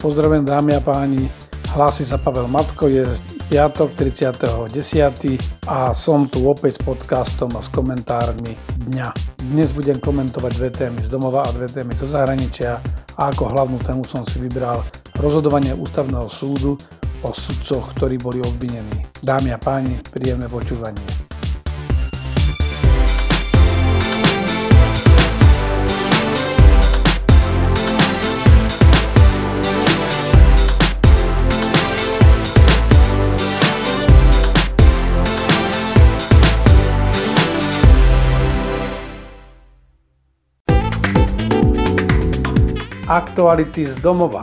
Pozdravujem dámy a páni. Hlási sa Pavel Macko, je piatok 30.10. a som tu opäť s podcastom a s komentármi dňa. Dnes budem komentovať dve témy z domova a dve témy zo zahraničia a ako hlavnú tému som si vybral rozhodovanie ústavného súdu o sudcoch, ktorí boli obvinení. Dámy a páni, príjemné počúvanie. Aktuality z domova.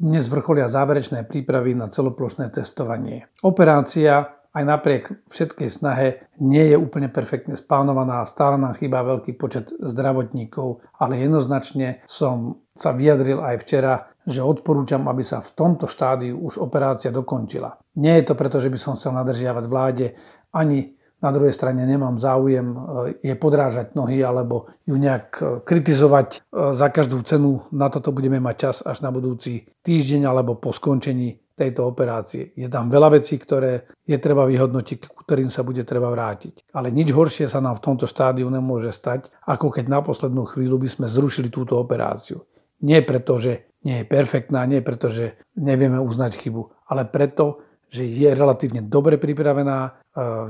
Dnes vrcholia záverečné prípravy na celoplošné testovanie. Operácia aj napriek všetkej snahe nie je úplne perfektne splánovaná a stále nám chýba veľký počet zdravotníkov, ale jednoznačne som sa vyjadril aj včera, že odporúčam, aby sa v tomto štádiu už operácia dokončila. Nie je to preto, že by som chcel nadržiavať vláde, ani na druhej strane nemám záujem e, je podrážať nohy alebo ju nejak e, kritizovať e, za každú cenu. Na toto budeme mať čas až na budúci týždeň alebo po skončení tejto operácie. Je tam veľa vecí, ktoré je treba vyhodnotiť, k ktorým sa bude treba vrátiť. Ale nič horšie sa nám v tomto štádiu nemôže stať, ako keď na poslednú chvíľu by sme zrušili túto operáciu. Nie preto, že nie je perfektná, nie preto, že nevieme uznať chybu, ale preto, že je relatívne dobre pripravená. E,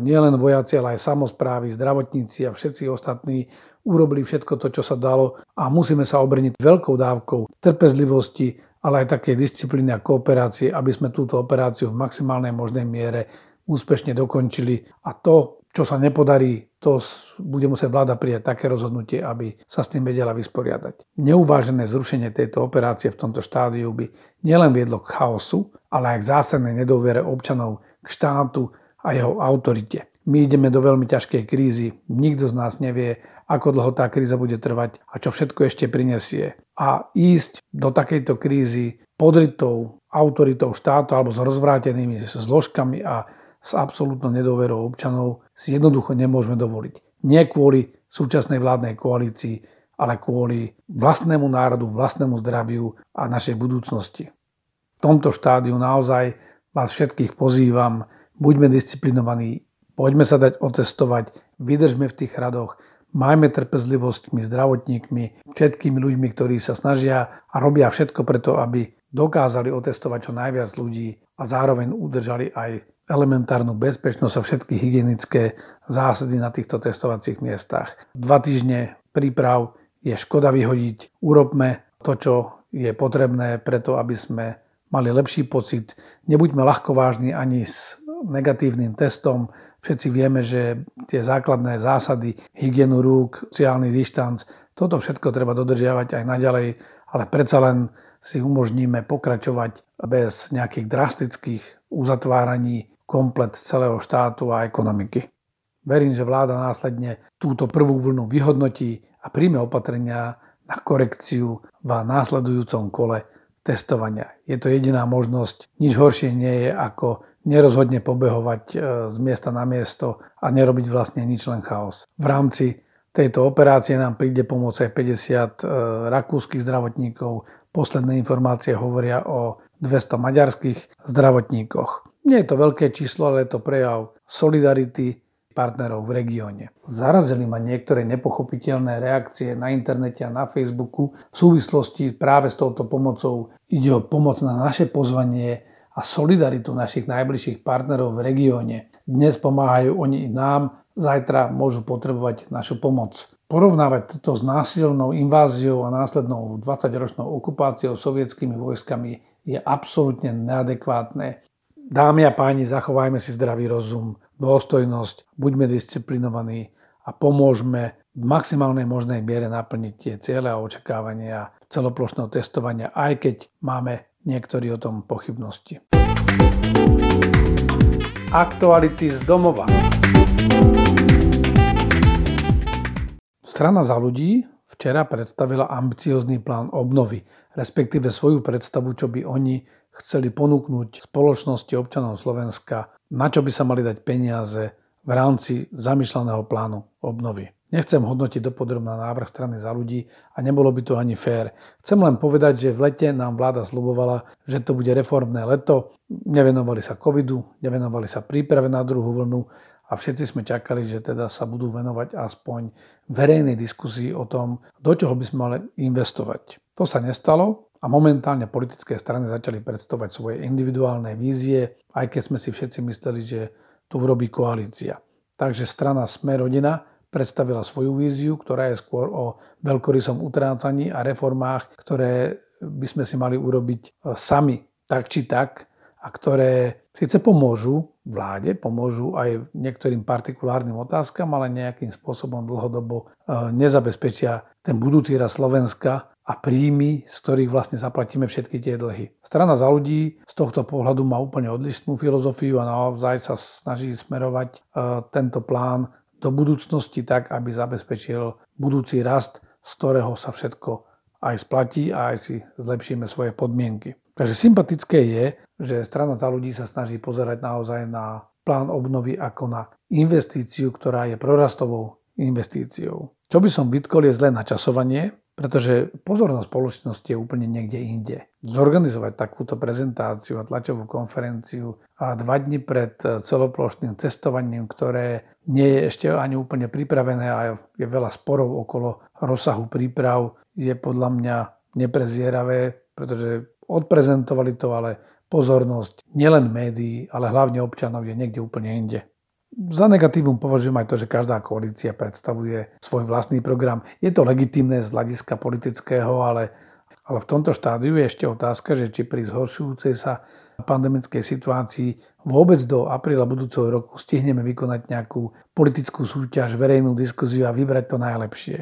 nielen vojaci, ale aj samozprávy, zdravotníci a všetci ostatní urobili všetko to, čo sa dalo a musíme sa obrniť veľkou dávkou trpezlivosti, ale aj také disciplíny a kooperácie, aby sme túto operáciu v maximálnej možnej miere úspešne dokončili. A to, čo sa nepodarí, to bude musieť vláda prijať také rozhodnutie, aby sa s tým vedela vysporiadať. Neuvážené zrušenie tejto operácie v tomto štádiu by nielen viedlo k chaosu, ale aj k zásadnej nedôvere občanov k štátu a jeho autorite. My ideme do veľmi ťažkej krízy, nikto z nás nevie, ako dlho tá kríza bude trvať a čo všetko ešte prinesie. A ísť do takejto krízy podritou autoritou štátu alebo s rozvrátenými zložkami a s absolútnou nedôverou občanov si jednoducho nemôžeme dovoliť. Nie kvôli súčasnej vládnej koalícii, ale kvôli vlastnému národu, vlastnému zdraviu a našej budúcnosti v tomto štádiu naozaj vás všetkých pozývam, buďme disciplinovaní, poďme sa dať otestovať, vydržme v tých radoch, majme trpezlivosť my zdravotníkmi, všetkými ľuďmi, ktorí sa snažia a robia všetko preto, aby dokázali otestovať čo najviac ľudí a zároveň udržali aj elementárnu bezpečnosť a všetky hygienické zásady na týchto testovacích miestach. Dva týždne príprav je škoda vyhodiť. Urobme to, čo je potrebné preto, aby sme mali lepší pocit. Nebuďme ľahkovážni ani s negatívnym testom. Všetci vieme, že tie základné zásady, hygienu rúk, sociálny dištanc, toto všetko treba dodržiavať aj naďalej, ale predsa len si umožníme pokračovať bez nejakých drastických uzatváraní komplet celého štátu a ekonomiky. Verím, že vláda následne túto prvú vlnu vyhodnotí a príjme opatrenia na korekciu v následujúcom kole testovania. Je to jediná možnosť. Nič horšie nie je ako nerozhodne pobehovať e, z miesta na miesto a nerobiť vlastne nič len chaos. V rámci tejto operácie nám príde pomôcť aj 50 e, rakúskych zdravotníkov. Posledné informácie hovoria o 200 maďarských zdravotníkoch. Nie je to veľké číslo, ale je to prejav solidarity, partnerov v regióne. Zarazili ma niektoré nepochopiteľné reakcie na internete a na Facebooku v súvislosti práve s touto pomocou. Ide o pomoc na naše pozvanie a solidaritu našich najbližších partnerov v regióne. Dnes pomáhajú oni nám, zajtra môžu potrebovať našu pomoc. Porovnávať to s násilnou inváziou a následnou 20-ročnou okupáciou sovietskými vojskami je absolútne neadekvátne. Dámy a páni, zachovajme si zdravý rozum, dôstojnosť, buďme disciplinovaní a pomôžme v maximálnej možnej miere naplniť tie ciele a očakávania celoplošného testovania, aj keď máme niektorí o tom pochybnosti. Aktuality z domova. Strana za ľudí včera predstavila ambiciózny plán obnovy, respektíve svoju predstavu, čo by oni chceli ponúknuť spoločnosti občanov Slovenska, na čo by sa mali dať peniaze v rámci zamýšľaného plánu obnovy. Nechcem hodnotiť dopodrobná návrh strany za ľudí a nebolo by to ani fér. Chcem len povedať, že v lete nám vláda slubovala, že to bude reformné leto. Nevenovali sa covidu, nevenovali sa príprave na druhú vlnu a všetci sme čakali, že teda sa budú venovať aspoň verejnej diskusii o tom, do čoho by sme mali investovať. To sa nestalo a momentálne politické strany začali predstavovať svoje individuálne vízie, aj keď sme si všetci mysleli, že to urobí koalícia. Takže strana Sme rodina predstavila svoju víziu, ktorá je skôr o veľkorysom utrácaní a reformách, ktoré by sme si mali urobiť e, sami, tak či tak, a ktoré síce pomôžu vláde, pomôžu aj niektorým partikulárnym otázkam, ale nejakým spôsobom dlhodobo e, nezabezpečia ten budúci raz Slovenska a príjmy, z ktorých vlastne zaplatíme všetky tie dlhy. Strana za ľudí z tohto pohľadu má úplne odlišnú filozofiu a naozaj sa snaží smerovať e, tento plán do budúcnosti tak, aby zabezpečil budúci rast, z ktorého sa všetko aj splatí a aj si zlepšíme svoje podmienky. Takže sympatické je, že strana za ľudí sa snaží pozerať naozaj na plán obnovy ako na investíciu, ktorá je prorastovou investíciou. Čo by som vytkol je zlé načasovanie, pretože pozornosť spoločnosti je úplne niekde inde. Zorganizovať takúto prezentáciu a tlačovú konferenciu a dva dni pred celoplošným testovaním, ktoré nie je ešte ani úplne pripravené a je veľa sporov okolo rozsahu príprav, je podľa mňa neprezieravé, pretože odprezentovali to, ale pozornosť nielen médií, ale hlavne občanov je niekde úplne inde. Za negatívum považujem aj to, že každá koalícia predstavuje svoj vlastný program. Je to legitimné z hľadiska politického, ale, ale v tomto štádiu je ešte otázka, že či pri zhoršujúcej sa pandemickej situácii vôbec do apríla budúceho roku stihneme vykonať nejakú politickú súťaž, verejnú diskuziu a vybrať to najlepšie.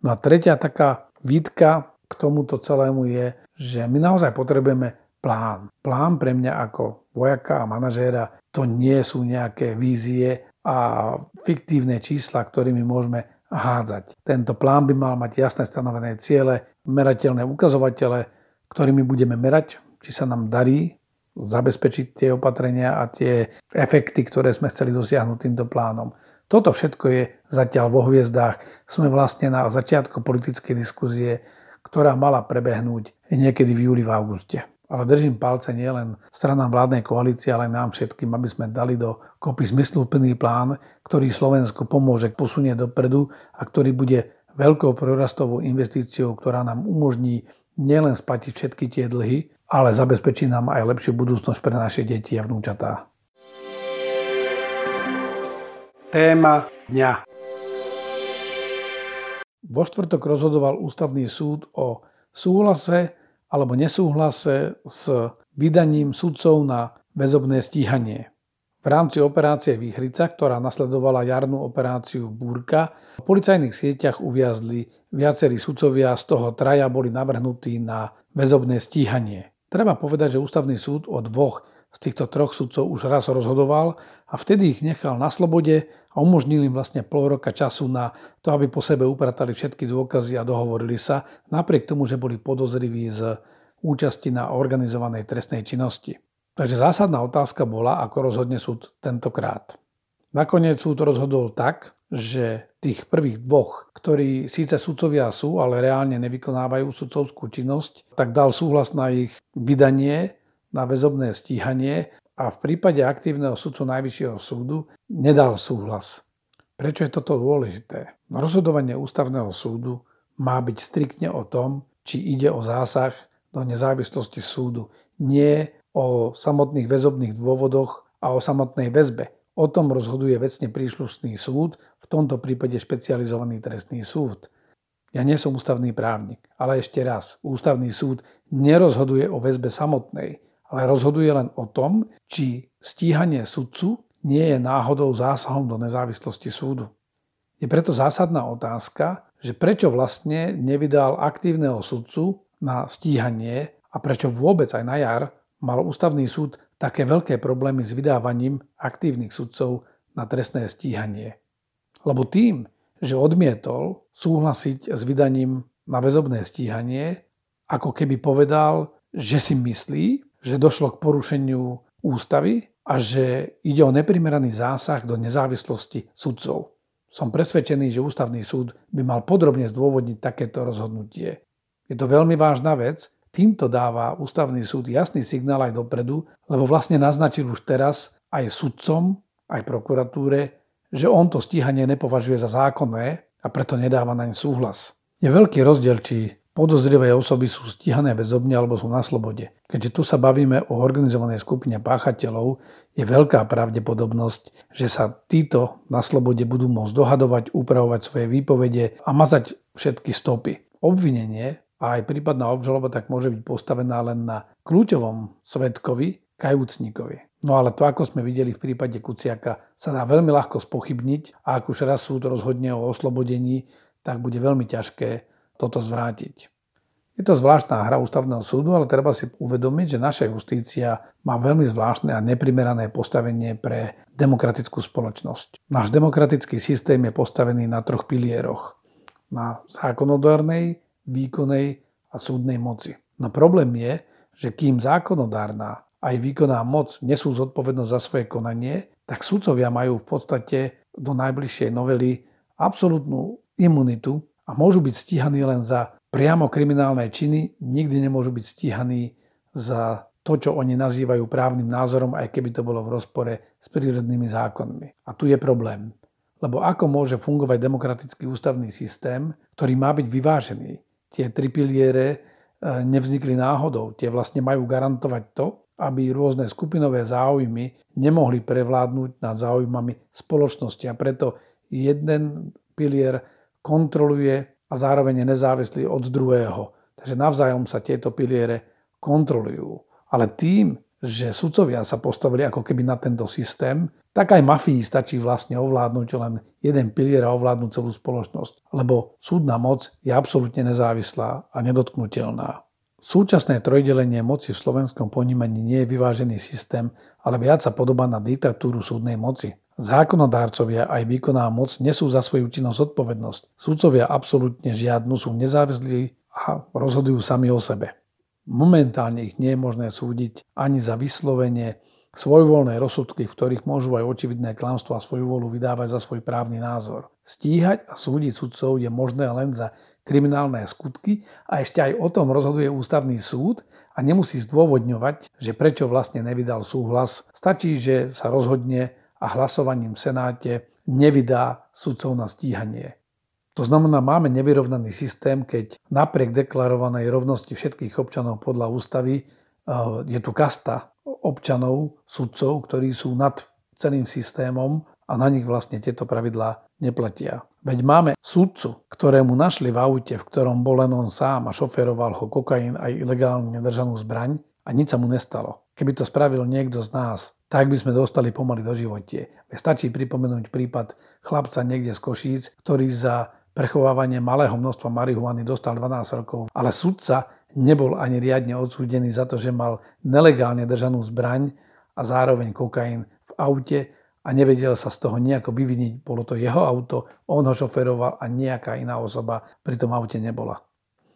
No a tretia taká výtka k tomuto celému je, že my naozaj potrebujeme plán. Plán pre mňa ako vojaka a manažéra to nie sú nejaké vízie a fiktívne čísla, ktorými môžeme hádzať. Tento plán by mal mať jasné stanovené ciele, merateľné ukazovatele, ktorými budeme merať, či sa nám darí zabezpečiť tie opatrenia a tie efekty, ktoré sme chceli dosiahnuť týmto plánom. Toto všetko je zatiaľ vo hviezdách. Sme vlastne na začiatku politickej diskuzie, ktorá mala prebehnúť niekedy v júli v auguste ale držím palce nielen stranám vládnej koalície, ale aj nám všetkým, aby sme dali do kopy zmysluplný plán, ktorý Slovensko pomôže posunie dopredu a ktorý bude veľkou prorastovou investíciou, ktorá nám umožní nielen splatiť všetky tie dlhy, ale zabezpečí nám aj lepšiu budúcnosť pre naše deti a vnúčatá. Téma dňa Vo štvrtok rozhodoval ústavný súd o súhlase alebo nesúhlase s vydaním sudcov na väzobné stíhanie. V rámci operácie Výchrica, ktorá nasledovala jarnú operáciu Búrka, v policajných sieťach uviazli viacerí sudcovia, z toho traja boli navrhnutí na väzobné stíhanie. Treba povedať, že ústavný súd o dvoch z týchto troch sudcov už raz rozhodoval a vtedy ich nechal na slobode a umožnili im vlastne pol roka času na to, aby po sebe upratali všetky dôkazy a dohovorili sa, napriek tomu, že boli podozriví z účasti na organizovanej trestnej činnosti. Takže zásadná otázka bola, ako rozhodne súd tentokrát. Nakoniec súd rozhodol tak, že tých prvých dvoch, ktorí síce sudcovia sú, ale reálne nevykonávajú sudcovskú činnosť, tak dal súhlas na ich vydanie na väzobné stíhanie a v prípade aktívneho sudcu Najvyššieho súdu nedal súhlas. Prečo je toto dôležité? Rozhodovanie ústavného súdu má byť striktne o tom, či ide o zásah do nezávislosti súdu, nie o samotných väzobných dôvodoch a o samotnej väzbe. O tom rozhoduje vecne príslušný súd, v tomto prípade špecializovaný trestný súd. Ja nie som ústavný právnik, ale ešte raz, ústavný súd nerozhoduje o väzbe samotnej, ale rozhoduje len o tom, či stíhanie sudcu nie je náhodou zásahom do nezávislosti súdu. Je preto zásadná otázka, že prečo vlastne nevydal aktívneho sudcu na stíhanie a prečo vôbec aj na jar mal ústavný súd také veľké problémy s vydávaním aktívnych sudcov na trestné stíhanie. Lebo tým, že odmietol súhlasiť s vydaním na väzobné stíhanie, ako keby povedal, že si myslí, že došlo k porušeniu ústavy a že ide o neprimeraný zásah do nezávislosti sudcov. Som presvedčený, že ústavný súd by mal podrobne zdôvodniť takéto rozhodnutie. Je to veľmi vážna vec, týmto dáva ústavný súd jasný signál aj dopredu, lebo vlastne naznačil už teraz aj sudcom, aj prokuratúre, že on to stíhanie nepovažuje za zákonné a preto nedáva naň súhlas. Je veľký rozdiel, či podozrivé osoby sú stíhané obňa alebo sú na slobode. Keďže tu sa bavíme o organizovanej skupine páchateľov, je veľká pravdepodobnosť, že sa títo na slobode budú môcť dohadovať, upravovať svoje výpovede a mazať všetky stopy. Obvinenie a aj prípadná obžaloba tak môže byť postavená len na kľúčovom svetkovi, kajúcníkovi. No ale to, ako sme videli v prípade Kuciaka, sa dá veľmi ľahko spochybniť a ak už raz súd rozhodne o oslobodení, tak bude veľmi ťažké toto zvrátiť. Je to zvláštna hra ústavného súdu, ale treba si uvedomiť, že naša justícia má veľmi zvláštne a neprimerané postavenie pre demokratickú spoločnosť. Náš demokratický systém je postavený na troch pilieroch. Na zákonodárnej, výkonnej a súdnej moci. No problém je, že kým zákonodárna aj výkonná moc nesú zodpovednosť za svoje konanie, tak sudcovia majú v podstate do najbližšej novely absolútnu imunitu a môžu byť stíhaní len za priamo kriminálne činy nikdy nemôžu byť stíhaní za to, čo oni nazývajú právnym názorom, aj keby to bolo v rozpore s prírodnými zákonmi. A tu je problém. Lebo ako môže fungovať demokratický ústavný systém, ktorý má byť vyvážený? Tie tri piliere e, nevznikli náhodou. Tie vlastne majú garantovať to, aby rôzne skupinové záujmy nemohli prevládnuť nad záujmami spoločnosti. A preto jeden pilier kontroluje a zároveň je nezávislý od druhého. Takže navzájom sa tieto piliere kontrolujú. Ale tým, že sudcovia sa postavili ako keby na tento systém, tak aj mafii stačí vlastne ovládnuť len jeden pilier a ovládnuť celú spoločnosť. Lebo súdna moc je absolútne nezávislá a nedotknutelná. Súčasné trojdelenie moci v slovenskom ponímaní nie je vyvážený systém, ale viac sa podobá na diktatúru súdnej moci. Zákonodárcovia aj výkonná moc nesú za svoju činnosť zodpovednosť. Súdcovia absolútne žiadnu sú nezávislí a rozhodujú sami o sebe. Momentálne ich nie je možné súdiť ani za vyslovenie svojvoľné rozsudky, v ktorých môžu aj očividné klamstvo a svoju volu vydávať za svoj právny názor. Stíhať a súdiť sudcov je možné len za kriminálne skutky a ešte aj o tom rozhoduje ústavný súd a nemusí zdôvodňovať, že prečo vlastne nevydal súhlas. Stačí, že sa rozhodne a hlasovaním v Senáte nevydá sudcov na stíhanie. To znamená, máme nevyrovnaný systém, keď napriek deklarovanej rovnosti všetkých občanov podľa ústavy je tu kasta občanov, sudcov, ktorí sú nad celým systémom a na nich vlastne tieto pravidlá neplatia. Veď máme sudcu, ktorému našli v aute, v ktorom bol len on sám a šoferoval ho kokain aj ilegálne držanú zbraň a nič sa mu nestalo. Keby to spravil niekto z nás, tak by sme dostali pomaly do živote. Stačí pripomenúť prípad chlapca niekde z Košíc, ktorý za prechovávanie malého množstva marihuany dostal 12 rokov, ale sudca nebol ani riadne odsúdený za to, že mal nelegálne držanú zbraň a zároveň kokain v aute a nevedel sa z toho nejako vyviniť. Bolo to jeho auto, on ho šoferoval a nejaká iná osoba pri tom aute nebola.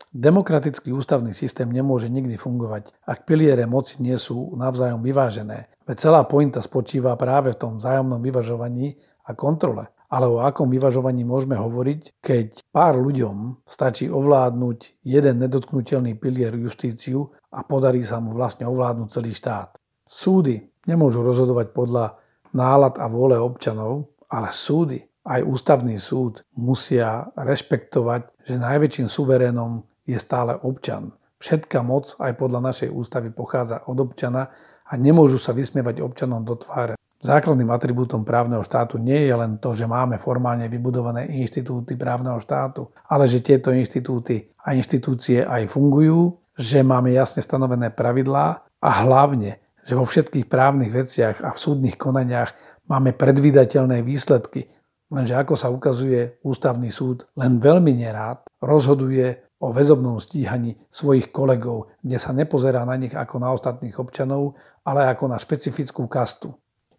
Demokratický ústavný systém nemôže nikdy fungovať, ak piliere moci nie sú navzájom vyvážené. Veď celá pointa spočíva práve v tom vzájomnom vyvažovaní a kontrole. Ale o akom vyvažovaní môžeme hovoriť, keď pár ľuďom stačí ovládnuť jeden nedotknutelný pilier justíciu a podarí sa mu vlastne ovládnuť celý štát. Súdy nemôžu rozhodovať podľa nálad a vôle občanov, ale súdy, aj ústavný súd, musia rešpektovať, že najväčším suverénom je stále občan. Všetká moc aj podľa našej ústavy pochádza od občana a nemôžu sa vysmievať občanom do tváre. Základným atribútom právneho štátu nie je len to, že máme formálne vybudované inštitúty právneho štátu, ale že tieto inštitúty a inštitúcie aj fungujú, že máme jasne stanovené pravidlá a hlavne, že vo všetkých právnych veciach a v súdnych konaniach máme predvídateľné výsledky. Lenže ako sa ukazuje, ústavný súd len veľmi nerád rozhoduje o väzobnom stíhaní svojich kolegov, kde sa nepozerá na nich ako na ostatných občanov, ale ako na špecifickú kastu.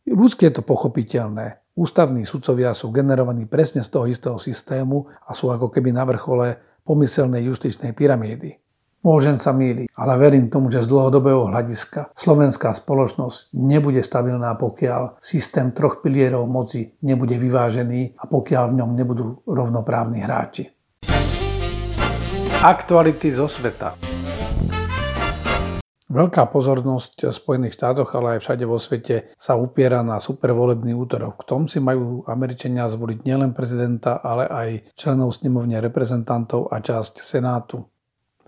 Ľudské je to pochopiteľné. Ústavní sudcovia sú generovaní presne z toho istého systému a sú ako keby na vrchole pomyselnej justičnej pyramídy. Môžem sa míliť, ale verím tomu, že z dlhodobého hľadiska slovenská spoločnosť nebude stabilná, pokiaľ systém troch pilierov moci nebude vyvážený a pokiaľ v ňom nebudú rovnoprávni hráči. Aktuality zo sveta Veľká pozornosť v Spojených štátoch, ale aj všade vo svete sa upiera na supervolebný útorok. V tom si majú Američania zvoliť nielen prezidenta, ale aj členov snemovne reprezentantov a časť Senátu.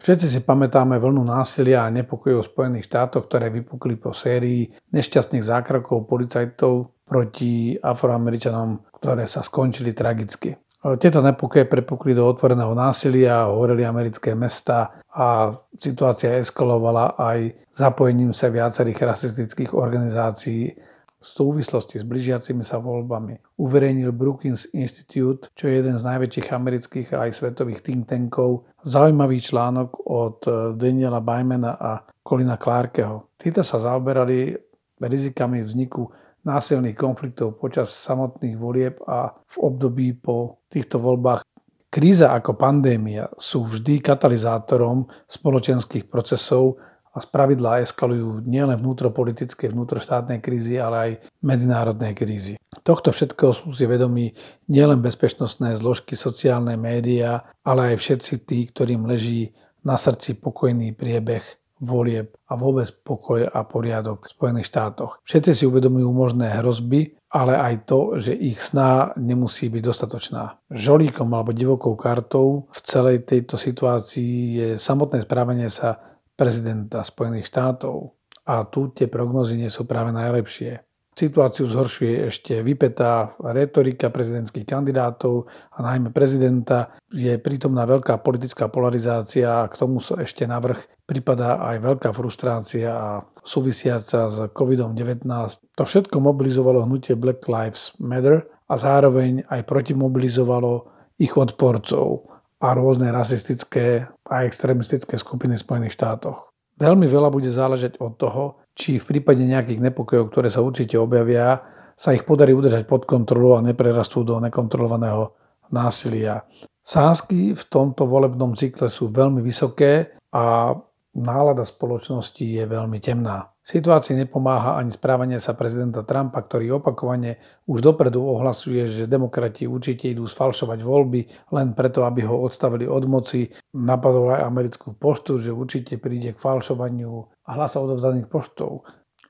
Všetci si pamätáme vlnu násilia a nepokojov v Spojených štátoch, ktoré vypukli po sérii nešťastných zákrokov policajtov proti afroameričanom, ktoré sa skončili tragicky. Tieto nepokoje prepukli do otvoreného násilia, horeli americké mesta a situácia eskalovala aj zapojením sa viacerých rasistických organizácií v súvislosti s blížiacimi sa voľbami. Uverejnil Brookings Institute, čo je jeden z najväčších amerických a aj svetových think tankov, zaujímavý článok od eh, Daniela Bajmana a Colina Clarkeho. Títo sa zaoberali rizikami vzniku násilných konfliktov počas samotných volieb a v období po týchto voľbách. Kríza ako pandémia sú vždy katalizátorom spoločenských procesov a spravidla eskalujú nielen vnútropolitické, vnútroštátnej krízy, ale aj medzinárodnej krízy. Tohto všetkého sú si vedomí nielen bezpečnostné zložky, sociálne médiá, ale aj všetci tí, ktorým leží na srdci pokojný priebeh volieb a vôbec pokoj a poriadok v Spojených štátoch. Všetci si uvedomujú možné hrozby, ale aj to, že ich sná nemusí byť dostatočná. Žolíkom alebo divokou kartou v celej tejto situácii je samotné správanie sa prezidenta Spojených štátov. A tu tie prognozy nie sú práve najlepšie. Situáciu zhoršuje ešte vypetá retorika prezidentských kandidátov a najmä prezidenta. Je prítomná veľká politická polarizácia a k tomu sa ešte navrh pripadá aj veľká frustrácia a súvisiaca s COVID-19. To všetko mobilizovalo hnutie Black Lives Matter a zároveň aj protimobilizovalo ich odporcov a rôzne rasistické a extrémistické skupiny v Spojených štátoch. Veľmi veľa bude záležať od toho, či v prípade nejakých nepokojov, ktoré sa určite objavia, sa ich podarí udržať pod kontrolou a neprerastú do nekontrolovaného násilia. Sásky v tomto volebnom cykle sú veľmi vysoké a nálada spoločnosti je veľmi temná. Situácii nepomáha ani správanie sa prezidenta Trumpa, ktorý opakovane už dopredu ohlasuje, že demokrati určite idú sfalšovať voľby len preto, aby ho odstavili od moci. Napadol aj americkú poštu, že určite príde k falšovaniu hlasa odovzdaných poštov.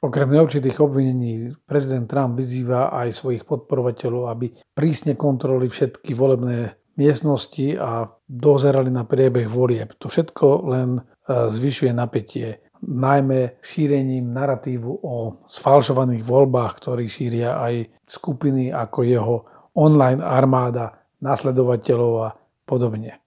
Okrem neurčitých obvinení prezident Trump vyzýva aj svojich podporovateľov, aby prísne kontrolili všetky volebné miestnosti a dozerali na priebeh volieb. To všetko len e, zvyšuje napätie najmä šírením narratívu o sfalšovaných voľbách, ktorý šíria aj skupiny ako jeho online armáda nasledovateľov a podobne.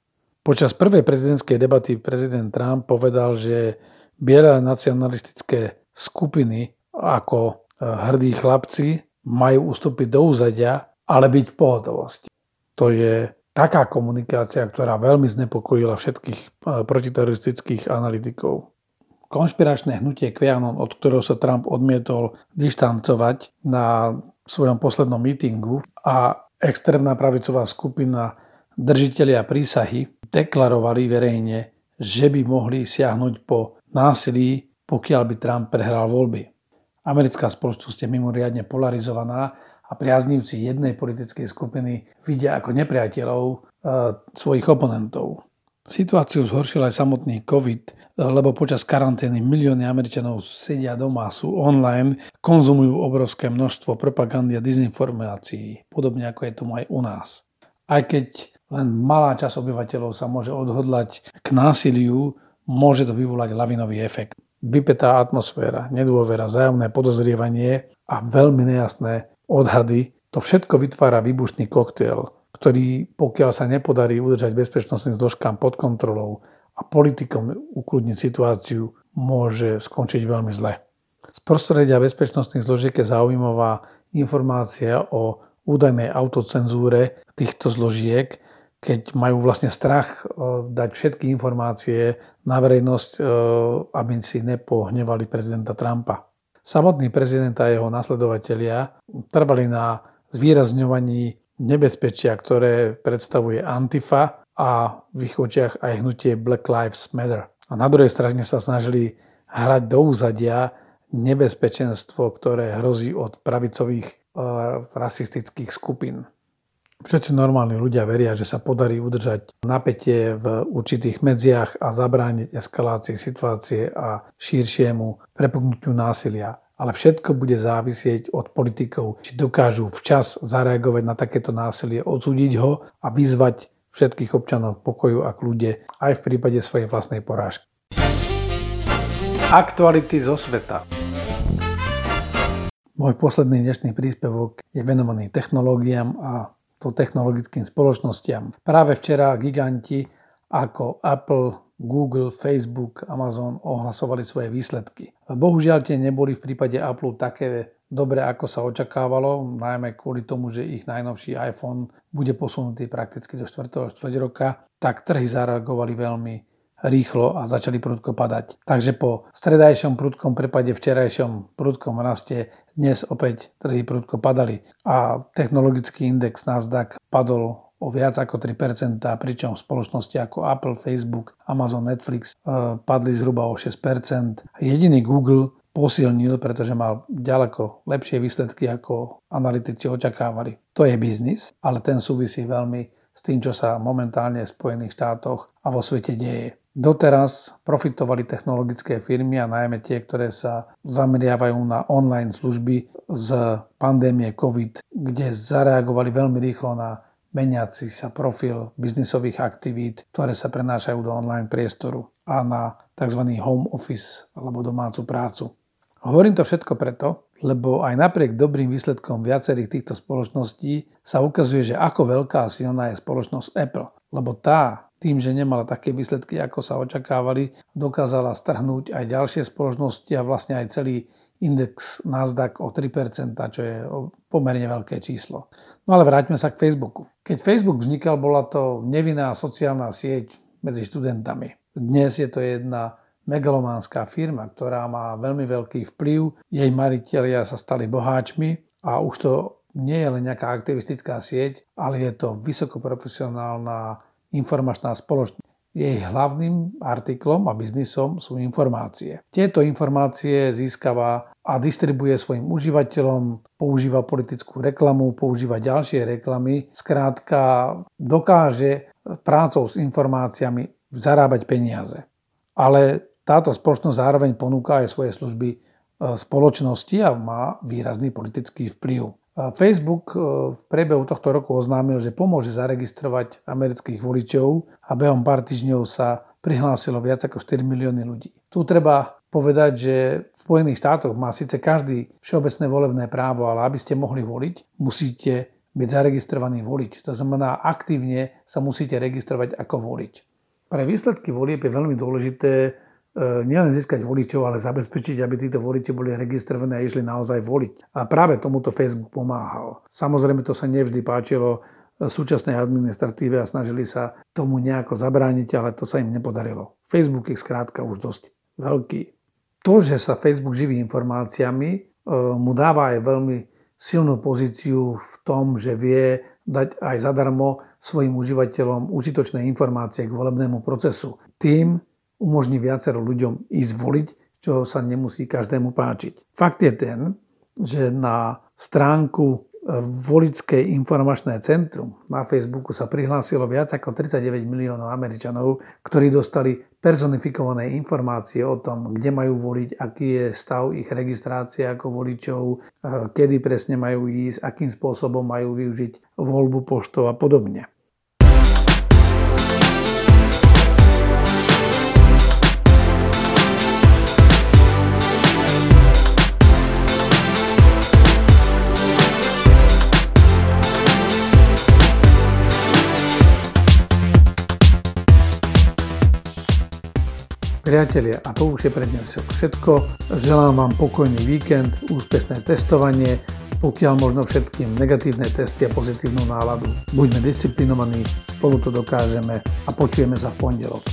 Počas prvej prezidentskej debaty prezident Trump povedal, že biele nacionalistické skupiny ako e, hrdí chlapci majú ustúpiť do úzadia, ale byť v pohotovosti. To je taká komunikácia, ktorá veľmi znepokojila všetkých e, protiteroristických analytikov konšpiračné hnutie QAnon, od ktorého sa Trump odmietol dištancovať na svojom poslednom mítingu a extrémna pravicová skupina držiteľia prísahy deklarovali verejne, že by mohli siahnuť po násilí, pokiaľ by Trump prehral voľby. Americká spoločnosť je mimoriadne polarizovaná a priaznivci jednej politickej skupiny vidia ako nepriateľov e, svojich oponentov. Situáciu zhoršil aj samotný COVID, lebo počas karantény milióny Američanov sedia doma, sú online, konzumujú obrovské množstvo propagandy a dezinformácií, podobne ako je tomu aj u nás. Aj keď len malá časť obyvateľov sa môže odhodlať k násiliu, môže to vyvolať lavinový efekt. Vypetá atmosféra, nedôvera, vzájomné podozrievanie a veľmi nejasné odhady, to všetko vytvára výbušný koktail, ktorý, pokiaľ sa nepodarí udržať bezpečnostným zložkám pod kontrolou a politikom ukludniť situáciu, môže skončiť veľmi zle. Z prostredia bezpečnostných zložiek je zaujímavá informácia o údajnej autocenzúre týchto zložiek, keď majú vlastne strach e, dať všetky informácie na verejnosť, e, aby si nepohnevali prezidenta Trumpa. Samotný prezident a jeho nasledovatelia trvali na zvýrazňovaní nebezpečia, ktoré predstavuje Antifa a v ich očiach aj hnutie Black Lives Matter. A na druhej strane sa snažili hrať do úzadia nebezpečenstvo, ktoré hrozí od pravicových e, rasistických skupín. Všetci normálni ľudia veria, že sa podarí udržať napätie v určitých medziach a zabrániť eskalácii situácie a širšiemu prepuknutiu násilia. Ale všetko bude závisieť od politikov, či dokážu včas zareagovať na takéto násilie, odsúdiť ho a vyzvať všetkých občanov pokoju a kľude aj v prípade svojej vlastnej porážky. Aktuality zo sveta. Môj posledný dnešný príspevok je venovaný technológiám a to technologickým spoločnostiam. Práve včera giganti ako Apple, Google, Facebook, Amazon ohlasovali svoje výsledky. Bohužiaľ tie neboli v prípade Apple také dobre, ako sa očakávalo, najmä kvôli tomu, že ich najnovší iPhone bude posunutý prakticky do 4. štvrť roka, tak trhy zareagovali veľmi rýchlo a začali prudko padať. Takže po stredajšom prudkom prepade, včerajšom prudkom raste, dnes opäť trhy prudko padali a technologický index Nasdaq padol o viac ako 3%, pričom spoločnosti ako Apple, Facebook, Amazon, Netflix e, padli zhruba o 6%. Jediný Google posilnil, pretože mal ďaleko lepšie výsledky, ako analytici očakávali. To je biznis, ale ten súvisí veľmi s tým, čo sa momentálne v Spojených štátoch a vo svete deje. Doteraz profitovali technologické firmy a najmä tie, ktoré sa zameriavajú na online služby z pandémie COVID, kde zareagovali veľmi rýchlo na meniaci sa profil biznisových aktivít, ktoré sa prenášajú do online priestoru a na tzv. home office alebo domácu prácu. Hovorím to všetko preto, lebo aj napriek dobrým výsledkom viacerých týchto spoločností sa ukazuje, že ako veľká a silná je spoločnosť Apple. Lebo tá tým, že nemala také výsledky, ako sa očakávali, dokázala strhnúť aj ďalšie spoločnosti a vlastne aj celý index Nasdaq o 3%, čo je pomerne veľké číslo. No ale vráťme sa k Facebooku. Keď Facebook vznikal, bola to nevinná sociálna sieť medzi študentami. Dnes je to jedna megalománska firma, ktorá má veľmi veľký vplyv. Jej mariteľia sa stali boháčmi a už to nie je len nejaká aktivistická sieť, ale je to vysokoprofesionálna informačná spoločnosť. Jej hlavným artiklom a biznisom sú informácie. Tieto informácie získava a distribuje svojim užívateľom, používa politickú reklamu, používa ďalšie reklamy. Skrátka dokáže prácou s informáciami zarábať peniaze. Ale táto spoločnosť zároveň ponúka aj svoje služby e, spoločnosti a má výrazný politický vplyv. Facebook e, v priebehu tohto roku oznámil, že pomôže zaregistrovať amerických voličov a behom pár týždňov sa prihlásilo viac ako 4 milióny ľudí. Tu treba povedať, že v Spojených štátoch má síce každý všeobecné volebné právo, ale aby ste mohli voliť, musíte byť zaregistrovaný volič. To znamená, aktívne sa musíte registrovať ako volič. Pre výsledky volieb je veľmi dôležité nielen získať voličov, ale zabezpečiť, aby títo voliči boli registrovaní a išli naozaj voliť. A práve tomuto Facebook pomáhal. Samozrejme to sa nevždy páčilo e, súčasnej administratíve a snažili sa tomu nejako zabrániť, ale to sa im nepodarilo. Facebook je skrátka už dosť veľký. To, že sa Facebook živí informáciami, e, mu dáva aj veľmi silnú pozíciu v tom, že vie dať aj zadarmo svojim užívateľom užitočné informácie k volebnému procesu. Tým umožní viacero ľuďom ísť voliť, čo sa nemusí každému páčiť. Fakt je ten, že na stránku e, Volické informačné centrum na Facebooku sa prihlásilo viac ako 39 miliónov Američanov, ktorí dostali personifikované informácie o tom, kde majú voliť, aký je stav ich registrácie ako voličov, e, kedy presne majú ísť, akým spôsobom majú využiť voľbu poštov a podobne. Priatelia, a to už je pre dnes všetko. Želám vám pokojný víkend, úspešné testovanie, pokiaľ možno všetkým negatívne testy a pozitívnu náladu. Buďme disciplinovaní, spolu to dokážeme a počujeme sa v pondelok.